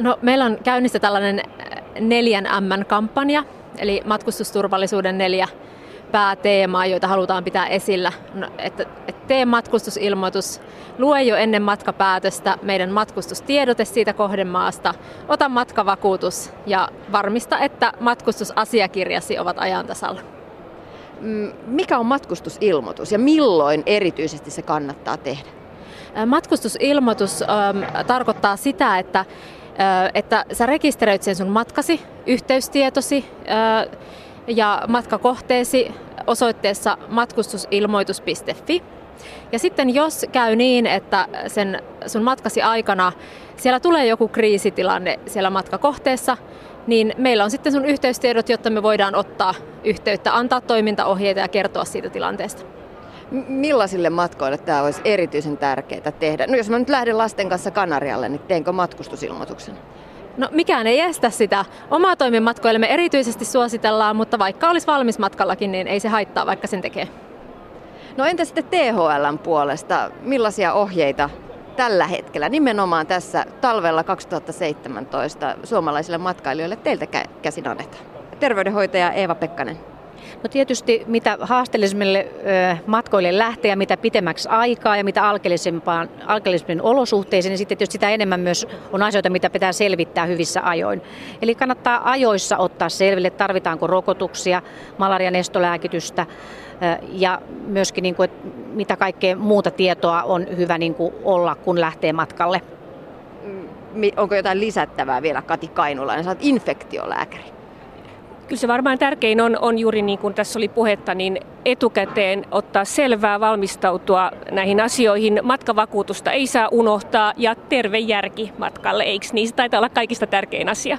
No, meillä on käynnissä tällainen neljän M-kampanja, eli matkustusturvallisuuden neljä pääteemaa, joita halutaan pitää esillä. No, että, että tee matkustusilmoitus, lue jo ennen matkapäätöstä meidän matkustustiedote siitä kohdemaasta, ota matkavakuutus ja varmista, että matkustusasiakirjasi ovat ajan tasalla. Mm, mikä on matkustusilmoitus ja milloin erityisesti se kannattaa tehdä? Matkustusilmoitus ähm, tarkoittaa sitä, että, äh, että sä rekisteröit sen sun matkasi, yhteystietosi ja matkakohteesi osoitteessa matkustusilmoitus.fi. Ja sitten jos käy niin, että sen sun matkasi aikana siellä tulee joku kriisitilanne siellä matkakohteessa, niin meillä on sitten sun yhteystiedot, jotta me voidaan ottaa yhteyttä, antaa toimintaohjeita ja kertoa siitä tilanteesta. Millaisille matkoille tämä olisi erityisen tärkeää tehdä? No jos mä nyt lähden lasten kanssa Kanarialle, niin teenkö matkustusilmoituksen? No mikään ei estä sitä. Omaa toimimatkoille me erityisesti suositellaan, mutta vaikka olisi valmis matkallakin, niin ei se haittaa, vaikka sen tekee. No entä sitten THLn puolesta? Millaisia ohjeita tällä hetkellä, nimenomaan tässä talvella 2017 suomalaisille matkailijoille teiltä käsin annetaan? Terveydenhoitaja Eeva Pekkanen. No tietysti mitä haasteellisemmille matkoille lähtee ja mitä pitemmäksi aikaa ja mitä alkeellisempaan, alkeellisempiin olosuhteisiin, niin sitten tietysti sitä enemmän myös on asioita, mitä pitää selvittää hyvissä ajoin. Eli kannattaa ajoissa ottaa selville, tarvitaanko rokotuksia, malarian estolääkitystä ja myöskin niin kuin, että mitä kaikkea muuta tietoa on hyvä niin kuin olla, kun lähtee matkalle. Mm, onko jotain lisättävää vielä Kati Kainulainen? Sä olet infektiolääkäri. Kyllä se varmaan tärkein on, on juuri niin kuin tässä oli puhetta, niin etukäteen ottaa selvää, valmistautua näihin asioihin. Matkavakuutusta ei saa unohtaa ja terve järki matkalle, eikö niin? Se taitaa olla kaikista tärkein asia.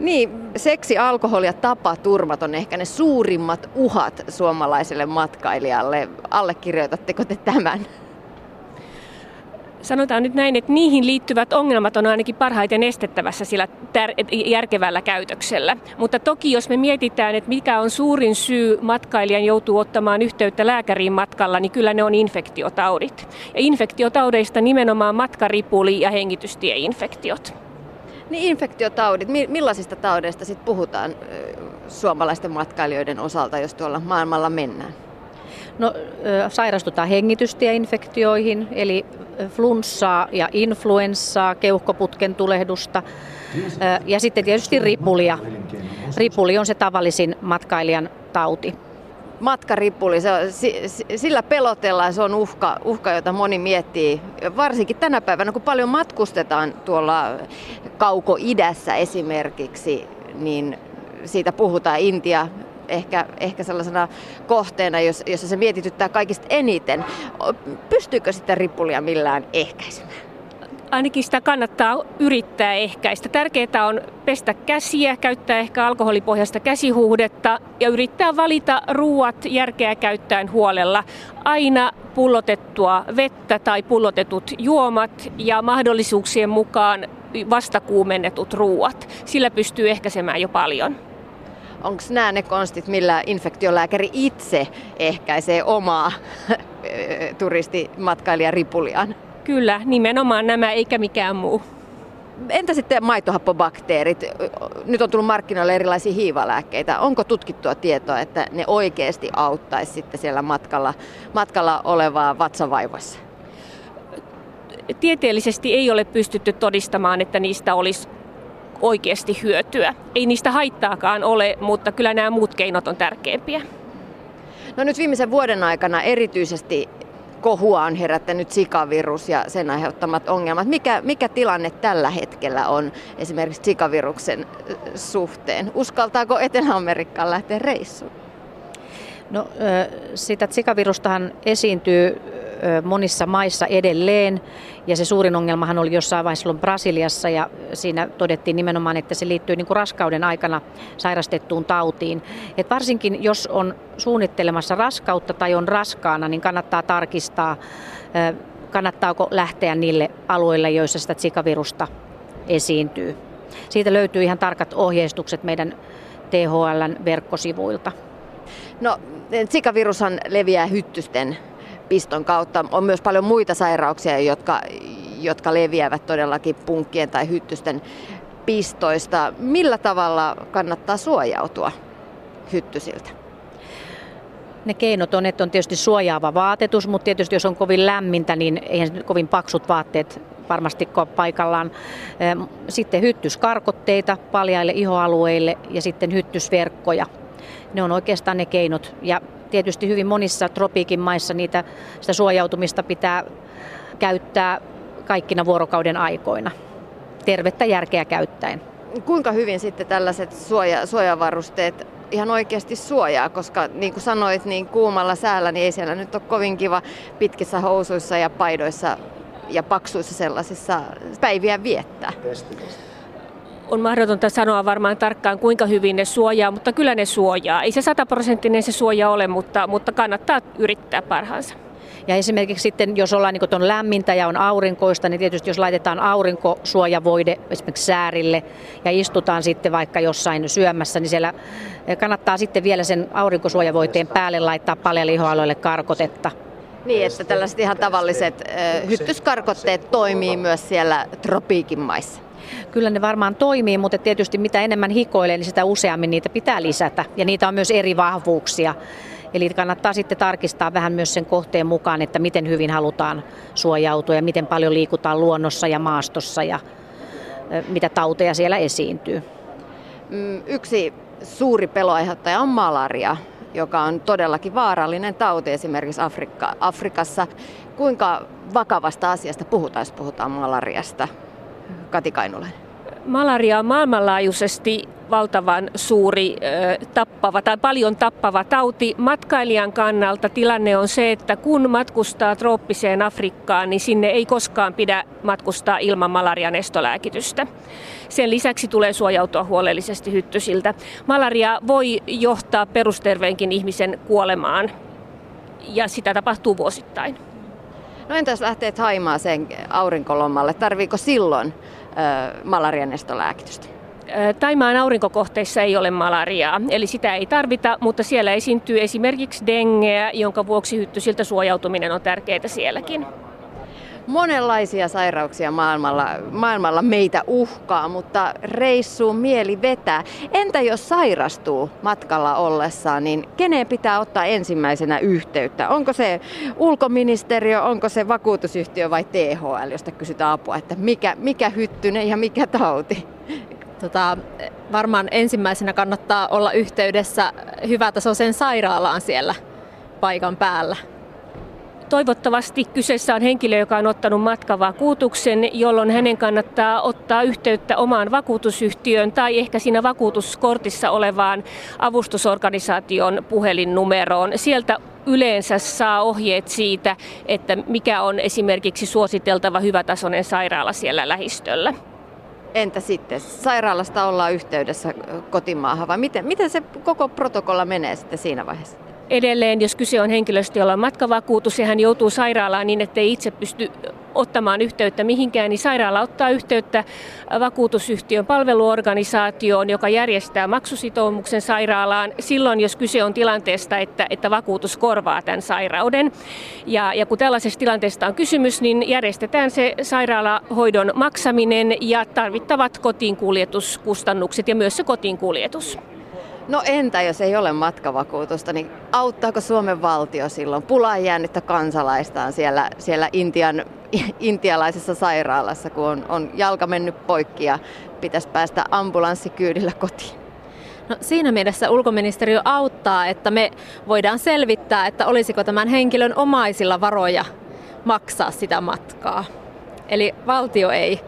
Niin, seksi, alkoholi ja tapaturmat on ehkä ne suurimmat uhat suomalaiselle matkailijalle. Allekirjoitatteko te tämän? Sanotaan nyt näin, että niihin liittyvät ongelmat on ainakin parhaiten estettävässä sillä tär- järkevällä käytöksellä. Mutta toki jos me mietitään, että mikä on suurin syy matkailijan joutuu ottamaan yhteyttä lääkäriin matkalla, niin kyllä ne on infektiotaudit. Ja infektiotaudeista nimenomaan matkaripuli ja hengitystieinfektiot. Niin infektiotaudit, millaisista taudeista sitten puhutaan suomalaisten matkailijoiden osalta, jos tuolla maailmalla mennään? No, sairastutaan hengitystieinfektioihin, eli flunssaa ja influenssaa, keuhkoputken tulehdusta ja sitten tietysti ripulia. Ripuli on se tavallisin matkailijan tauti matkaripuli, se on, sillä pelotellaan, se on uhka, uhka, jota moni miettii. Varsinkin tänä päivänä, kun paljon matkustetaan tuolla kauko-idässä esimerkiksi, niin siitä puhutaan Intia, ehkä, ehkä sellaisena kohteena, jossa se mietityttää kaikista eniten. Pystyykö sitä ripulia millään ehkäisemään? ainakin sitä kannattaa yrittää ehkäistä. Tärkeää on pestä käsiä, käyttää ehkä alkoholipohjasta käsihuhdetta ja yrittää valita ruuat järkeä käyttäen huolella. Aina pullotettua vettä tai pullotetut juomat ja mahdollisuuksien mukaan vastakuumennetut ruuat. Sillä pystyy ehkäisemään jo paljon. Onko nämä ne konstit, millä infektiolääkäri itse ehkäisee omaa turistimatkailijan Kyllä, nimenomaan nämä eikä mikään muu. Entä sitten maitohappobakteerit? Nyt on tullut markkinoille erilaisia hiivalääkkeitä. Onko tutkittua tietoa, että ne oikeasti auttaisi sitten siellä matkalla, matkalla olevaa vatsavaivoissa? Tieteellisesti ei ole pystytty todistamaan, että niistä olisi oikeasti hyötyä. Ei niistä haittaakaan ole, mutta kyllä nämä muut keinot on tärkeimpiä. No nyt viimeisen vuoden aikana erityisesti kohua on herättänyt sikavirus ja sen aiheuttamat ongelmat. Mikä, mikä tilanne tällä hetkellä on esimerkiksi sikaviruksen suhteen? Uskaltaako Etelä-Amerikkaan lähteä reissuun? No, sitä sikavirustahan esiintyy monissa maissa edelleen. Ja se suurin ongelmahan oli jossain vaiheessa Brasiliassa ja siinä todettiin nimenomaan, että se liittyy niin kuin raskauden aikana sairastettuun tautiin. Et varsinkin jos on suunnittelemassa raskautta tai on raskaana, niin kannattaa tarkistaa, kannattaako lähteä niille alueille, joissa sitä sikavirusta esiintyy. Siitä löytyy ihan tarkat ohjeistukset meidän THLn verkkosivuilta. No, sikavirushan leviää hyttysten piston kautta. On myös paljon muita sairauksia, jotka, jotka leviävät todellakin punkkien tai hyttysten pistoista. Millä tavalla kannattaa suojautua hyttysiltä? Ne keinot on, että on tietysti suojaava vaatetus, mutta tietysti jos on kovin lämmintä, niin eihän kovin paksut vaatteet varmasti paikallaan. Sitten hyttyskarkotteita paljaille ihoalueille ja sitten hyttysverkkoja. Ne on oikeastaan ne keinot. Ja tietysti hyvin monissa tropiikin maissa niitä, sitä suojautumista pitää käyttää kaikkina vuorokauden aikoina. Tervettä järkeä käyttäen. Kuinka hyvin sitten tällaiset suoja, suojavarusteet ihan oikeasti suojaa, koska niin kuin sanoit, niin kuumalla säällä niin ei siellä nyt ole kovin kiva pitkissä housuissa ja paidoissa ja paksuissa sellaisissa päiviä viettää. On mahdotonta sanoa varmaan tarkkaan, kuinka hyvin ne suojaa, mutta kyllä ne suojaa. Ei se sataprosenttinen se suoja ole, mutta, mutta kannattaa yrittää parhaansa. Ja esimerkiksi sitten, jos ollaan niin on lämmintä ja on aurinkoista, niin tietysti jos laitetaan aurinkosuojavoide esimerkiksi säärille ja istutaan sitten vaikka jossain syömässä, niin siellä kannattaa sitten vielä sen aurinkosuojavoiteen päälle laittaa lihoaloille karkotetta. Niin, että tällaiset ihan tavalliset hyttyskarkotteet toimii myös siellä tropiikin maissa. Kyllä ne varmaan toimii, mutta tietysti mitä enemmän hikoilee, niin sitä useammin niitä pitää lisätä. Ja niitä on myös eri vahvuuksia. Eli kannattaa sitten tarkistaa vähän myös sen kohteen mukaan, että miten hyvin halutaan suojautua ja miten paljon liikutaan luonnossa ja maastossa ja mitä tauteja siellä esiintyy. Mm, yksi suuri peloaiheuttaja on malaria, joka on todellakin vaarallinen tauti esimerkiksi Afrikka, Afrikassa. Kuinka vakavasta asiasta puhutaan, jos puhutaan malariasta? Kati Kainulainen. Malaria on maailmanlaajuisesti valtavan suuri tappava tai paljon tappava tauti. Matkailijan kannalta tilanne on se, että kun matkustaa trooppiseen Afrikkaan, niin sinne ei koskaan pidä matkustaa ilman malarian estolääkitystä. Sen lisäksi tulee suojautua huolellisesti hyttysiltä. Malaria voi johtaa perusterveenkin ihmisen kuolemaan ja sitä tapahtuu vuosittain. No entäs lähtee Haimaaseen aurinkolomalle? Tarviiko silloin malarian estolääkitystä? Taimaan aurinkokohteissa ei ole malariaa, eli sitä ei tarvita, mutta siellä esiintyy esimerkiksi dengeä, jonka vuoksi hyttysiltä suojautuminen on tärkeää sielläkin. Monenlaisia sairauksia maailmalla, maailmalla meitä uhkaa, mutta reissuun mieli vetää. Entä jos sairastuu matkalla ollessaan, niin keneen pitää ottaa ensimmäisenä yhteyttä? Onko se ulkoministeriö, onko se vakuutusyhtiö vai THL, josta kysytään apua, että mikä, mikä hyttynen ja mikä tauti? Tota, varmaan ensimmäisenä kannattaa olla yhteydessä hyvätasoiseen sairaalaan siellä paikan päällä. Toivottavasti kyseessä on henkilö, joka on ottanut matkavakuutuksen, jolloin hänen kannattaa ottaa yhteyttä omaan vakuutusyhtiöön tai ehkä siinä vakuutuskortissa olevaan avustusorganisaation puhelinnumeroon. Sieltä yleensä saa ohjeet siitä, että mikä on esimerkiksi suositeltava hyvätasoinen sairaala siellä lähistöllä. Entä sitten, sairaalasta ollaan yhteydessä kotimaahan vai miten, miten se koko protokolla menee sitten siinä vaiheessa? Edelleen, jos kyse on henkilöstä, jolla on matkavakuutus ja hän joutuu sairaalaan niin, ettei itse pysty ottamaan yhteyttä mihinkään, niin sairaala ottaa yhteyttä vakuutusyhtiön palveluorganisaatioon, joka järjestää maksusitoumuksen sairaalaan silloin, jos kyse on tilanteesta, että, että vakuutus korvaa tämän sairauden. Ja, ja kun tällaisesta tilanteesta on kysymys, niin järjestetään se sairaalahoidon maksaminen ja tarvittavat kotiinkuljetuskustannukset ja myös se kotiinkuljetus. No entä jos ei ole matkavakuutusta, niin auttaako Suomen valtio silloin pulaan jäänyttä kansalaistaan siellä, siellä Intian, intialaisessa sairaalassa, kun on, on jalka mennyt poikki ja pitäisi päästä ambulanssikyydillä kotiin? No, siinä mielessä ulkoministeriö auttaa, että me voidaan selvittää, että olisiko tämän henkilön omaisilla varoja maksaa sitä matkaa. Eli valtio ei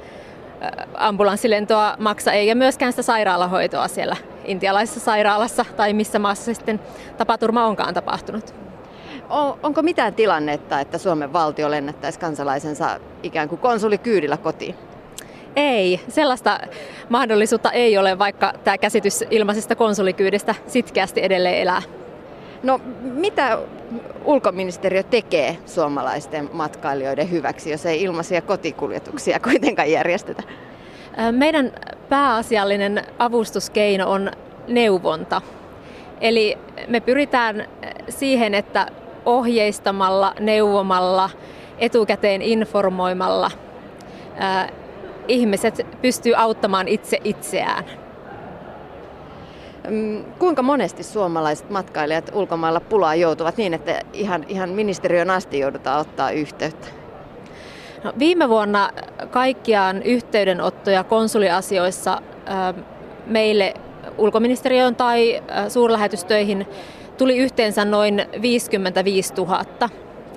ambulanssilentoa maksa, eikä myöskään sitä sairaalahoitoa siellä intialaisessa sairaalassa tai missä maassa se sitten tapaturma onkaan tapahtunut. onko mitään tilannetta, että Suomen valtio lennättäisi kansalaisensa ikään kuin konsulikyydillä kotiin? Ei, sellaista mahdollisuutta ei ole, vaikka tämä käsitys ilmaisesta konsulikyydistä sitkeästi edelleen elää. No mitä ulkoministeriö tekee suomalaisten matkailijoiden hyväksi, jos ei ilmaisia kotikuljetuksia kuitenkaan järjestetä? Meidän pääasiallinen avustuskeino on neuvonta. Eli me pyritään siihen, että ohjeistamalla, neuvomalla, etukäteen informoimalla ihmiset pystyy auttamaan itse itseään. Mm, kuinka monesti suomalaiset matkailijat ulkomailla pulaa joutuvat niin, että ihan, ihan ministeriön asti joudutaan ottaa yhteyttä? No, viime vuonna kaikkiaan yhteydenottoja konsuliasioissa meille ulkoministeriöön tai suurlähetystöihin tuli yhteensä noin 55 000,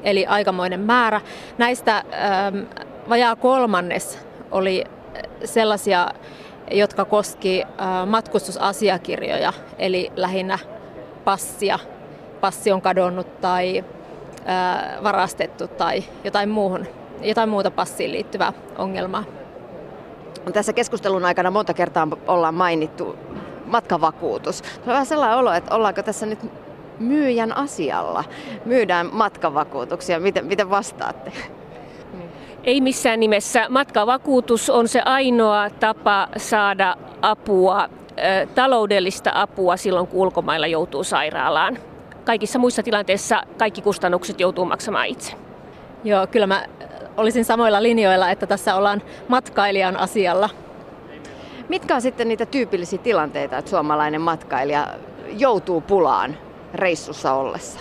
eli aikamoinen määrä. Näistä vajaa kolmannes oli sellaisia, jotka koski matkustusasiakirjoja, eli lähinnä passia. Passi on kadonnut tai varastettu tai jotain, muuhun, jotain muuta passiin liittyvää ongelmaa. Tässä keskustelun aikana monta kertaa ollaan mainittu matkavakuutus. Se on vähän sellainen olo, että ollaanko tässä nyt myyjän asialla. Myydään matkavakuutuksia. Miten, miten vastaatte? Ei missään nimessä. Matkavakuutus on se ainoa tapa saada apua, taloudellista apua silloin, kun ulkomailla joutuu sairaalaan. Kaikissa muissa tilanteissa kaikki kustannukset joutuu maksamaan itse. Joo, kyllä mä olisin samoilla linjoilla, että tässä ollaan matkailijan asialla. Mitkä on sitten niitä tyypillisiä tilanteita, että suomalainen matkailija joutuu pulaan reissussa ollessa?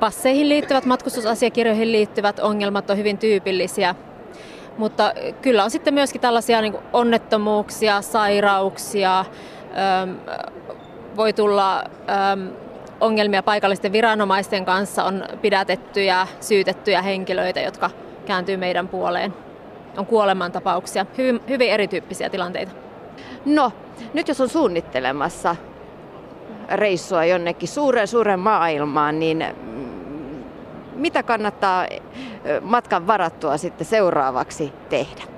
Passeihin liittyvät, matkustusasiakirjoihin liittyvät ongelmat on hyvin tyypillisiä. Mutta kyllä on sitten myöskin tällaisia niin onnettomuuksia, sairauksia, voi tulla ongelmia paikallisten viranomaisten kanssa, on pidätettyjä, syytettyjä henkilöitä, jotka kääntyy meidän puoleen. On kuolemantapauksia, hyvin, hyvin erityyppisiä tilanteita. No, nyt jos on suunnittelemassa reissua jonnekin suureen suureen maailmaan, niin mitä kannattaa matkan varattua sitten seuraavaksi tehdä?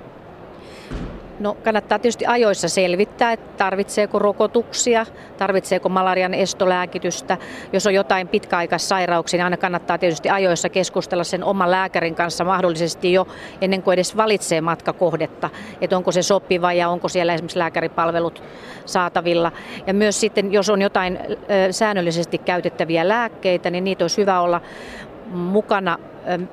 No kannattaa tietysti ajoissa selvittää, että tarvitseeko rokotuksia, tarvitseeko malarian estolääkitystä. Jos on jotain pitkäaikaissairauksia, niin aina kannattaa tietysti ajoissa keskustella sen oman lääkärin kanssa mahdollisesti jo ennen kuin edes valitsee matkakohdetta, että onko se sopiva ja onko siellä esimerkiksi lääkäripalvelut saatavilla. Ja myös sitten, jos on jotain säännöllisesti käytettäviä lääkkeitä, niin niitä olisi hyvä olla mukana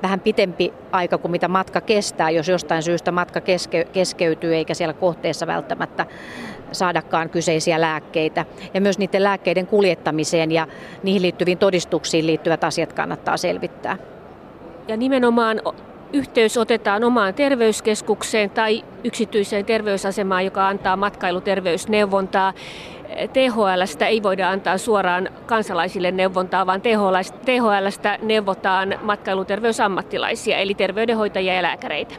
vähän pitempi aika kuin mitä matka kestää, jos jostain syystä matka keske, keskeytyy eikä siellä kohteessa välttämättä saadakaan kyseisiä lääkkeitä. Ja myös niiden lääkkeiden kuljettamiseen ja niihin liittyviin todistuksiin liittyvät asiat kannattaa selvittää. Ja nimenomaan yhteys otetaan omaan terveyskeskukseen tai yksityiseen terveysasemaan, joka antaa matkailuterveysneuvontaa. THLstä ei voida antaa suoraan kansalaisille neuvontaa, vaan THLstä neuvotaan matkailuterveysammattilaisia, eli terveydenhoitajia ja lääkäreitä.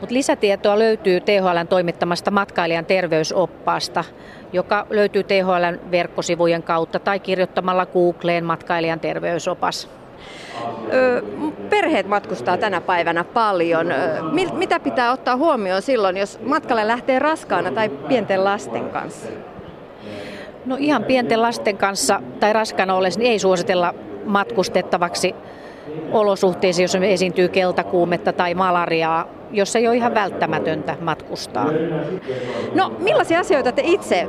Mut lisätietoa löytyy THLn toimittamasta matkailijan terveysoppaasta, joka löytyy THLn verkkosivujen kautta tai kirjoittamalla Googleen matkailijan terveysopas. Perheet matkustaa tänä päivänä paljon. Mitä pitää ottaa huomioon silloin, jos matkalle lähtee raskaana tai pienten lasten kanssa? No ihan pienten lasten kanssa tai raskaana ollessa niin ei suositella matkustettavaksi olosuhteisiin, jos esiintyy keltakuumetta tai malariaa, jos ei ole ihan välttämätöntä matkustaa. No millaisia asioita te itse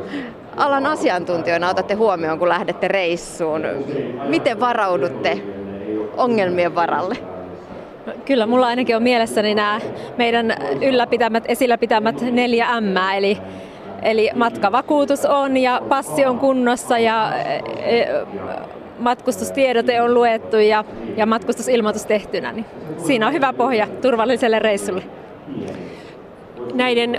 alan asiantuntijoina otatte huomioon, kun lähdette reissuun? Miten varaudutte ongelmien varalle? No, kyllä mulla ainakin on mielessäni nämä meidän ylläpitämät, esillä pitämät neljä M, eli Eli matkavakuutus on ja passi on kunnossa ja e, matkustustiedote on luettu ja, ja matkustusilmoitus tehtynä. Niin siinä on hyvä pohja turvalliselle reissulle. Näiden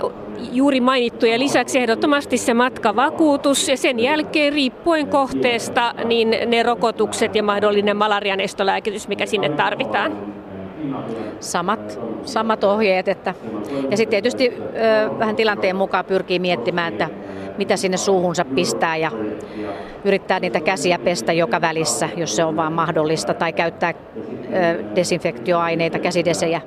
juuri mainittujen lisäksi ehdottomasti se matkavakuutus ja sen jälkeen riippuen kohteesta niin ne rokotukset ja mahdollinen malarian estolääkitys, mikä sinne tarvitaan samat, samat ohjeet. Että, ja sitten tietysti ö, vähän tilanteen mukaan pyrkii miettimään, että mitä sinne suuhunsa pistää ja yrittää niitä käsiä pestä joka välissä, jos se on vaan mahdollista, tai käyttää ö, desinfektioaineita, käsidesejä